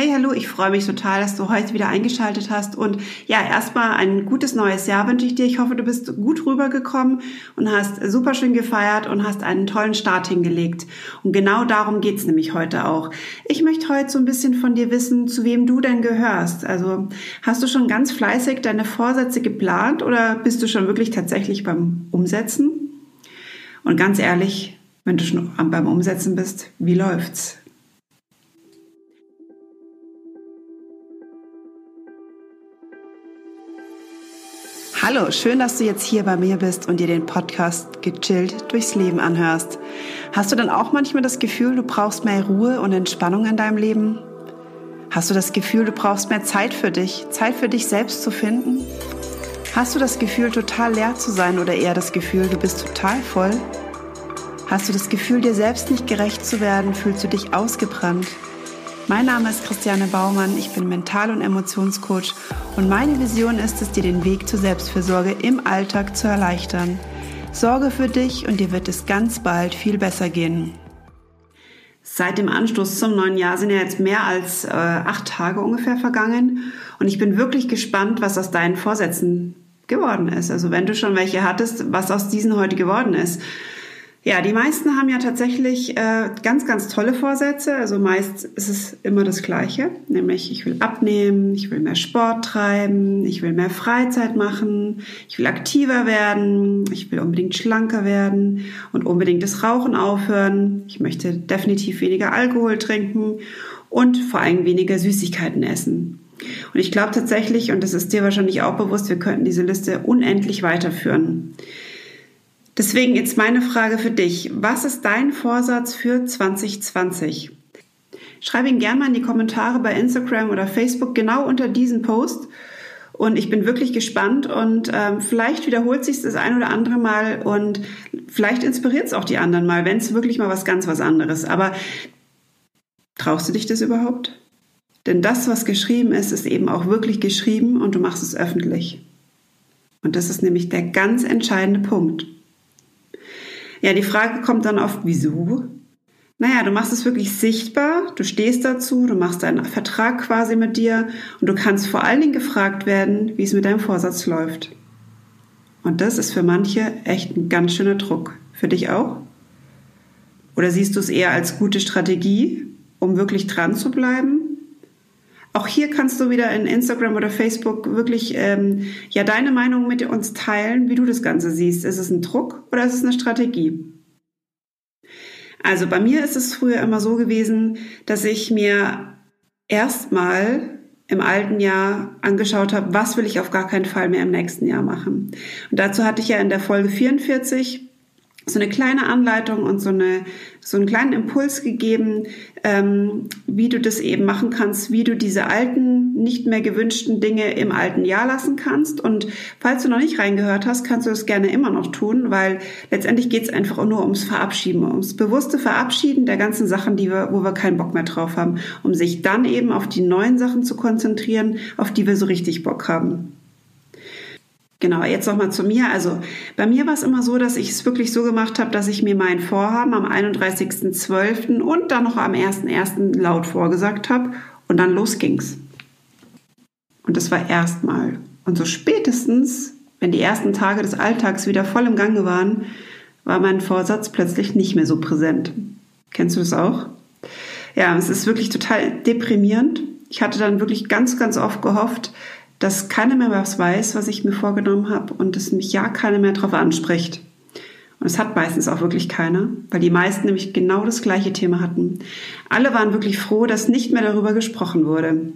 Hey, hallo, ich freue mich total, dass du heute wieder eingeschaltet hast. Und ja, erstmal ein gutes neues Jahr wünsche ich dir. Ich hoffe, du bist gut rübergekommen und hast super schön gefeiert und hast einen tollen Start hingelegt. Und genau darum geht's nämlich heute auch. Ich möchte heute so ein bisschen von dir wissen, zu wem du denn gehörst. Also hast du schon ganz fleißig deine Vorsätze geplant oder bist du schon wirklich tatsächlich beim Umsetzen? Und ganz ehrlich, wenn du schon beim Umsetzen bist, wie läuft's? Hallo, schön, dass du jetzt hier bei mir bist und dir den Podcast gechillt durchs Leben anhörst. Hast du dann auch manchmal das Gefühl, du brauchst mehr Ruhe und Entspannung in deinem Leben? Hast du das Gefühl, du brauchst mehr Zeit für dich, Zeit für dich selbst zu finden? Hast du das Gefühl, total leer zu sein oder eher das Gefühl, du bist total voll? Hast du das Gefühl, dir selbst nicht gerecht zu werden? Fühlst du dich ausgebrannt? Mein Name ist Christiane Baumann, ich bin Mental- und Emotionscoach und meine Vision ist es, dir den Weg zur Selbstfürsorge im Alltag zu erleichtern. Sorge für dich und dir wird es ganz bald viel besser gehen. Seit dem Anstoß zum neuen Jahr sind ja jetzt mehr als äh, acht Tage ungefähr vergangen und ich bin wirklich gespannt, was aus deinen Vorsätzen geworden ist. Also wenn du schon welche hattest, was aus diesen heute geworden ist. Ja, die meisten haben ja tatsächlich äh, ganz, ganz tolle Vorsätze. Also meist ist es immer das Gleiche, nämlich ich will abnehmen, ich will mehr Sport treiben, ich will mehr Freizeit machen, ich will aktiver werden, ich will unbedingt schlanker werden und unbedingt das Rauchen aufhören. Ich möchte definitiv weniger Alkohol trinken und vor allem weniger Süßigkeiten essen. Und ich glaube tatsächlich, und das ist dir wahrscheinlich auch bewusst, wir könnten diese Liste unendlich weiterführen. Deswegen jetzt meine Frage für dich. Was ist dein Vorsatz für 2020? Schreib ihn gerne mal in die Kommentare bei Instagram oder Facebook genau unter diesem Post. Und ich bin wirklich gespannt und ähm, vielleicht wiederholt sich das ein oder andere Mal und vielleicht inspiriert es auch die anderen mal, wenn es wirklich mal was ganz was anderes. Aber traust du dich das überhaupt? Denn das, was geschrieben ist, ist eben auch wirklich geschrieben und du machst es öffentlich. Und das ist nämlich der ganz entscheidende Punkt. Ja, die Frage kommt dann oft, wieso? Naja, du machst es wirklich sichtbar, du stehst dazu, du machst einen Vertrag quasi mit dir und du kannst vor allen Dingen gefragt werden, wie es mit deinem Vorsatz läuft. Und das ist für manche echt ein ganz schöner Druck. Für dich auch? Oder siehst du es eher als gute Strategie, um wirklich dran zu bleiben? Auch hier kannst du wieder in Instagram oder Facebook wirklich ähm, ja deine Meinung mit uns teilen, wie du das Ganze siehst. Ist es ein Druck oder ist es eine Strategie? Also bei mir ist es früher immer so gewesen, dass ich mir erstmal im alten Jahr angeschaut habe, was will ich auf gar keinen Fall mehr im nächsten Jahr machen. Und dazu hatte ich ja in der Folge 44 so eine kleine Anleitung und so, eine, so einen kleinen Impuls gegeben, ähm, wie du das eben machen kannst, wie du diese alten, nicht mehr gewünschten Dinge im alten Jahr lassen kannst. Und falls du noch nicht reingehört hast, kannst du das gerne immer noch tun, weil letztendlich geht es einfach nur ums Verabschieden, ums bewusste Verabschieden der ganzen Sachen, die wir, wo wir keinen Bock mehr drauf haben, um sich dann eben auf die neuen Sachen zu konzentrieren, auf die wir so richtig Bock haben. Genau, jetzt nochmal zu mir. Also bei mir war es immer so, dass ich es wirklich so gemacht habe, dass ich mir mein Vorhaben am 31.12. und dann noch am 1.1. laut vorgesagt habe und dann los ging's. Und das war erstmal. Und so spätestens, wenn die ersten Tage des Alltags wieder voll im Gange waren, war mein Vorsatz plötzlich nicht mehr so präsent. Kennst du das auch? Ja, es ist wirklich total deprimierend. Ich hatte dann wirklich ganz, ganz oft gehofft, dass keiner mehr was weiß, was ich mir vorgenommen habe und dass mich ja keiner mehr darauf anspricht. Und es hat meistens auch wirklich keiner, weil die meisten nämlich genau das gleiche Thema hatten. Alle waren wirklich froh, dass nicht mehr darüber gesprochen wurde.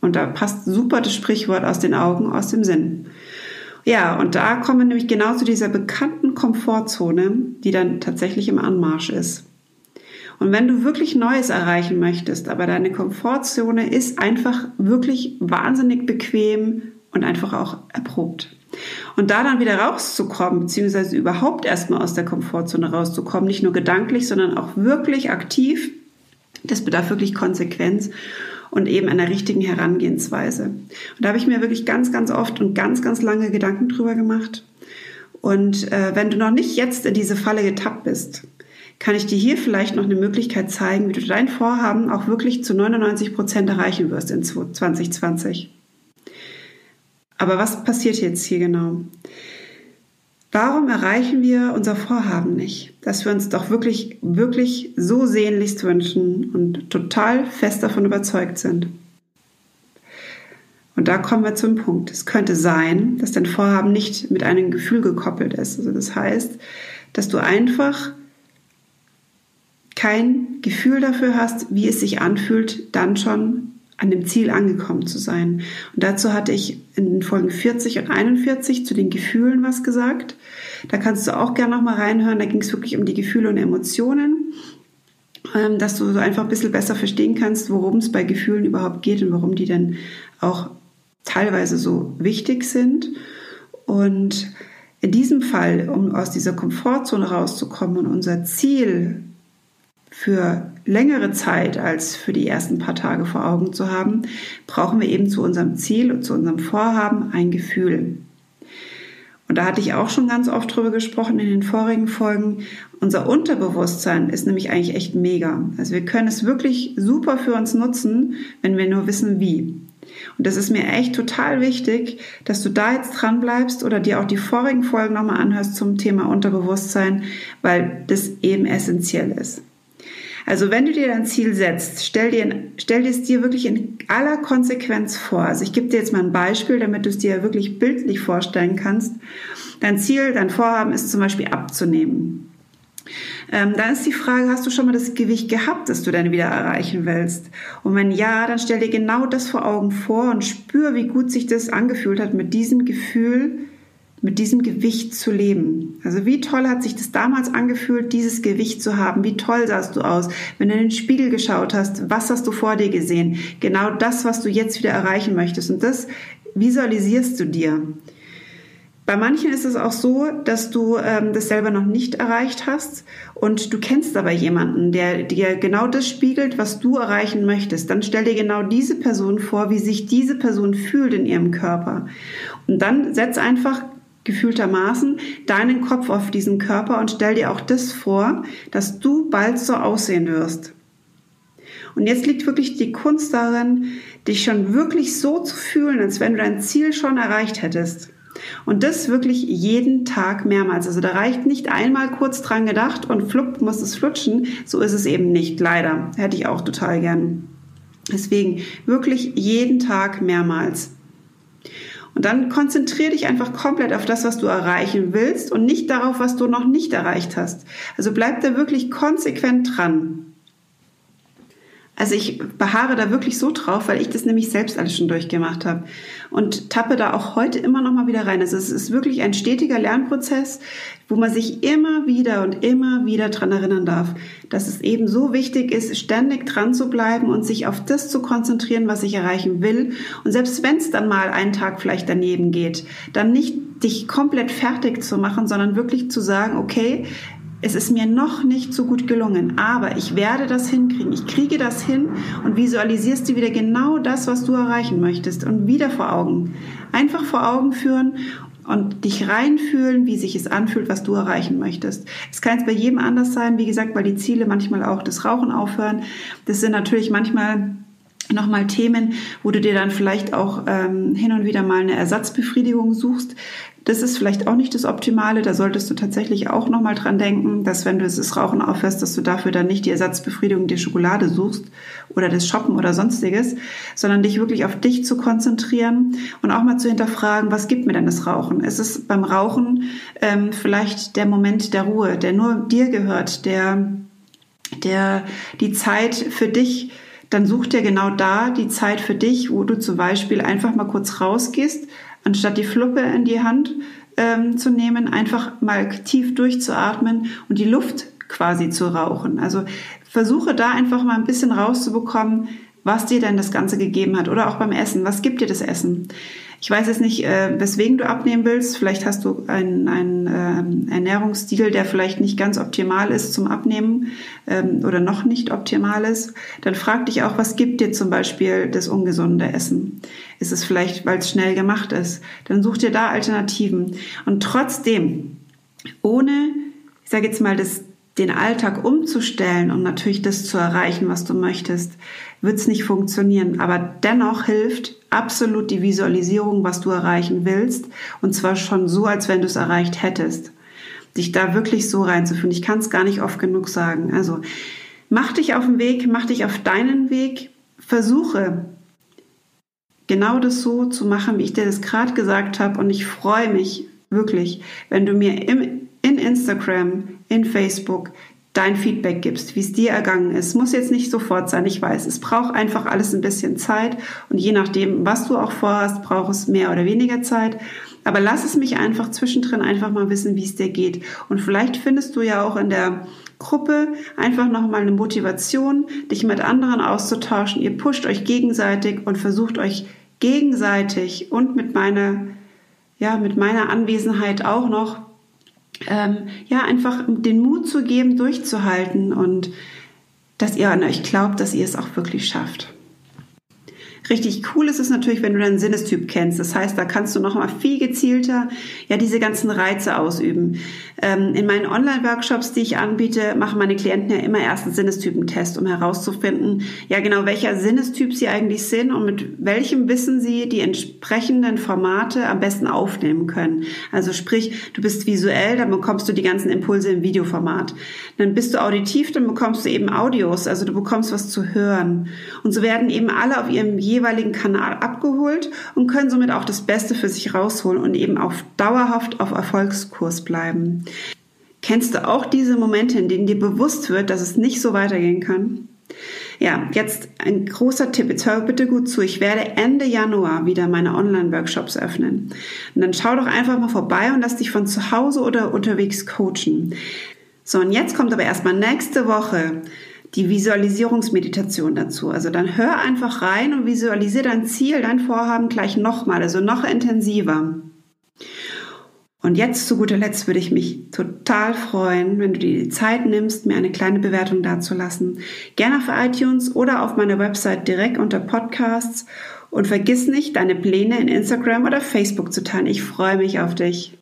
Und da passt super das Sprichwort aus den Augen, aus dem Sinn. Ja, und da kommen wir nämlich genau zu dieser bekannten Komfortzone, die dann tatsächlich im Anmarsch ist. Und wenn du wirklich Neues erreichen möchtest, aber deine Komfortzone ist einfach wirklich wahnsinnig bequem und einfach auch erprobt. Und da dann wieder rauszukommen, beziehungsweise überhaupt erstmal aus der Komfortzone rauszukommen, nicht nur gedanklich, sondern auch wirklich aktiv, das bedarf wirklich Konsequenz und eben einer richtigen Herangehensweise. Und da habe ich mir wirklich ganz, ganz oft und ganz, ganz lange Gedanken drüber gemacht. Und äh, wenn du noch nicht jetzt in diese Falle getappt bist, kann ich dir hier vielleicht noch eine Möglichkeit zeigen, wie du dein Vorhaben auch wirklich zu 99 Prozent erreichen wirst in 2020. Aber was passiert jetzt hier genau? Warum erreichen wir unser Vorhaben nicht? Dass wir uns doch wirklich, wirklich so sehnlichst wünschen und total fest davon überzeugt sind. Und da kommen wir zum Punkt. Es könnte sein, dass dein Vorhaben nicht mit einem Gefühl gekoppelt ist. Also das heißt, dass du einfach kein Gefühl dafür hast, wie es sich anfühlt, dann schon an dem Ziel angekommen zu sein. Und dazu hatte ich in Folgen 40 und 41 zu den Gefühlen was gesagt. Da kannst du auch gerne noch mal reinhören. Da ging es wirklich um die Gefühle und Emotionen, ähm, dass du so einfach ein bisschen besser verstehen kannst, worum es bei Gefühlen überhaupt geht und warum die dann auch teilweise so wichtig sind. Und in diesem Fall, um aus dieser Komfortzone rauszukommen und unser Ziel für längere Zeit als für die ersten paar Tage vor Augen zu haben, brauchen wir eben zu unserem Ziel und zu unserem Vorhaben ein Gefühl. Und da hatte ich auch schon ganz oft drüber gesprochen in den vorigen Folgen. Unser Unterbewusstsein ist nämlich eigentlich echt mega. Also wir können es wirklich super für uns nutzen, wenn wir nur wissen, wie. Und das ist mir echt total wichtig, dass du da jetzt dran bleibst oder dir auch die vorigen Folgen nochmal anhörst zum Thema Unterbewusstsein, weil das eben essentiell ist. Also wenn du dir dein Ziel setzt, stell dir, stell dir es dir wirklich in aller Konsequenz vor. Also ich gebe dir jetzt mal ein Beispiel, damit du es dir wirklich bildlich vorstellen kannst. Dein Ziel, dein Vorhaben ist zum Beispiel abzunehmen. Ähm, dann ist die Frage, hast du schon mal das Gewicht gehabt, das du dann wieder erreichen willst? Und wenn ja, dann stell dir genau das vor Augen vor und spür, wie gut sich das angefühlt hat, mit diesem Gefühl mit diesem Gewicht zu leben. Also wie toll hat sich das damals angefühlt, dieses Gewicht zu haben? Wie toll sahst du aus, wenn du in den Spiegel geschaut hast? Was hast du vor dir gesehen? Genau das, was du jetzt wieder erreichen möchtest. Und das visualisierst du dir. Bei manchen ist es auch so, dass du ähm, das selber noch nicht erreicht hast und du kennst aber jemanden, der dir genau das spiegelt, was du erreichen möchtest. Dann stell dir genau diese Person vor, wie sich diese Person fühlt in ihrem Körper. Und dann setz einfach gefühltermaßen deinen Kopf auf diesen Körper und stell dir auch das vor, dass du bald so aussehen wirst. Und jetzt liegt wirklich die Kunst darin, dich schon wirklich so zu fühlen, als wenn du dein Ziel schon erreicht hättest. Und das wirklich jeden Tag mehrmals. Also da reicht nicht einmal kurz dran gedacht und flupp muss es flutschen. So ist es eben nicht, leider. Hätte ich auch total gern. Deswegen wirklich jeden Tag mehrmals. Und dann konzentriere dich einfach komplett auf das, was du erreichen willst und nicht darauf, was du noch nicht erreicht hast. Also bleib da wirklich konsequent dran. Also ich beharre da wirklich so drauf, weil ich das nämlich selbst alles schon durchgemacht habe und tappe da auch heute immer noch mal wieder rein. Also es ist wirklich ein stetiger Lernprozess, wo man sich immer wieder und immer wieder dran erinnern darf, dass es eben so wichtig ist, ständig dran zu bleiben und sich auf das zu konzentrieren, was ich erreichen will. Und selbst wenn es dann mal einen Tag vielleicht daneben geht, dann nicht dich komplett fertig zu machen, sondern wirklich zu sagen, okay, es ist mir noch nicht so gut gelungen, aber ich werde das hinkriegen. Ich kriege das hin und visualisierst dir wieder genau das, was du erreichen möchtest und wieder vor Augen. Einfach vor Augen führen und dich reinfühlen, wie sich es anfühlt, was du erreichen möchtest. Es kann jetzt bei jedem anders sein, wie gesagt, weil die Ziele manchmal auch das Rauchen aufhören. Das sind natürlich manchmal nochmal Themen, wo du dir dann vielleicht auch ähm, hin und wieder mal eine Ersatzbefriedigung suchst. Das ist vielleicht auch nicht das Optimale. Da solltest du tatsächlich auch nochmal dran denken, dass wenn du das Rauchen aufhörst, dass du dafür dann nicht die Ersatzbefriedigung der Schokolade suchst oder das Shoppen oder sonstiges, sondern dich wirklich auf dich zu konzentrieren und auch mal zu hinterfragen, was gibt mir denn das Rauchen? Ist es beim Rauchen ähm, vielleicht der Moment der Ruhe, der nur dir gehört, der, der die Zeit für dich dann such dir genau da die Zeit für dich, wo du zum Beispiel einfach mal kurz rausgehst, anstatt die Fluppe in die Hand ähm, zu nehmen, einfach mal tief durchzuatmen und die Luft quasi zu rauchen. Also versuche da einfach mal ein bisschen rauszubekommen, was dir denn das Ganze gegeben hat. Oder auch beim Essen. Was gibt dir das Essen? Ich weiß jetzt nicht, äh, weswegen du abnehmen willst. Vielleicht hast du einen, einen ähm, Ernährungsstil, der vielleicht nicht ganz optimal ist zum Abnehmen ähm, oder noch nicht optimal ist. Dann frag dich auch, was gibt dir zum Beispiel das ungesunde Essen? Ist es vielleicht, weil es schnell gemacht ist? Dann such dir da Alternativen. Und trotzdem, ohne, ich sage jetzt mal, das den Alltag umzustellen und natürlich das zu erreichen, was du möchtest, wird es nicht funktionieren. Aber dennoch hilft absolut die Visualisierung, was du erreichen willst. Und zwar schon so, als wenn du es erreicht hättest. Dich da wirklich so reinzuführen. Ich kann es gar nicht oft genug sagen. Also mach dich auf den Weg, mach dich auf deinen Weg, versuche genau das so zu machen, wie ich dir das gerade gesagt habe. Und ich freue mich wirklich, wenn du mir im, in Instagram, in Facebook dein Feedback gibst, wie es dir ergangen ist. Muss jetzt nicht sofort sein, ich weiß. Es braucht einfach alles ein bisschen Zeit und je nachdem, was du auch vorhast, braucht es mehr oder weniger Zeit. Aber lass es mich einfach zwischendrin einfach mal wissen, wie es dir geht. Und vielleicht findest du ja auch in der Gruppe einfach nochmal eine Motivation, dich mit anderen auszutauschen. Ihr pusht euch gegenseitig und versucht euch gegenseitig und mit meiner, ja, mit meiner Anwesenheit auch noch ähm, ja, einfach den Mut zu geben, durchzuhalten und dass ihr an euch glaubt, dass ihr es auch wirklich schafft. Richtig cool ist es natürlich, wenn du deinen Sinnestyp kennst. Das heißt, da kannst du noch mal viel gezielter ja diese ganzen Reize ausüben. Ähm, in meinen Online-Workshops, die ich anbiete, machen meine Klienten ja immer erst einen Sinnestypentest, um herauszufinden, ja genau welcher Sinnestyp sie eigentlich sind und mit welchem Wissen sie die entsprechenden Formate am besten aufnehmen können. Also sprich, du bist visuell, dann bekommst du die ganzen Impulse im Videoformat. Dann bist du auditiv, dann bekommst du eben Audios, also du bekommst was zu hören. Und so werden eben alle auf ihrem jeweiligen Kanal abgeholt und können somit auch das Beste für sich rausholen und eben auf dauerhaft auf Erfolgskurs bleiben. Kennst du auch diese Momente, in denen dir bewusst wird, dass es nicht so weitergehen kann? Ja, jetzt ein großer Tipp. Jetzt hör bitte gut zu. Ich werde Ende Januar wieder meine Online-Workshops öffnen. Und dann schau doch einfach mal vorbei und lass dich von zu Hause oder unterwegs coachen. So, und jetzt kommt aber erstmal nächste Woche die Visualisierungsmeditation dazu. Also dann hör einfach rein und visualisiere dein Ziel, dein Vorhaben gleich nochmal, also noch intensiver. Und jetzt zu guter Letzt würde ich mich total freuen, wenn du dir die Zeit nimmst, mir eine kleine Bewertung dazulassen. Gerne auf iTunes oder auf meiner Website direkt unter Podcasts. Und vergiss nicht, deine Pläne in Instagram oder Facebook zu teilen. Ich freue mich auf dich.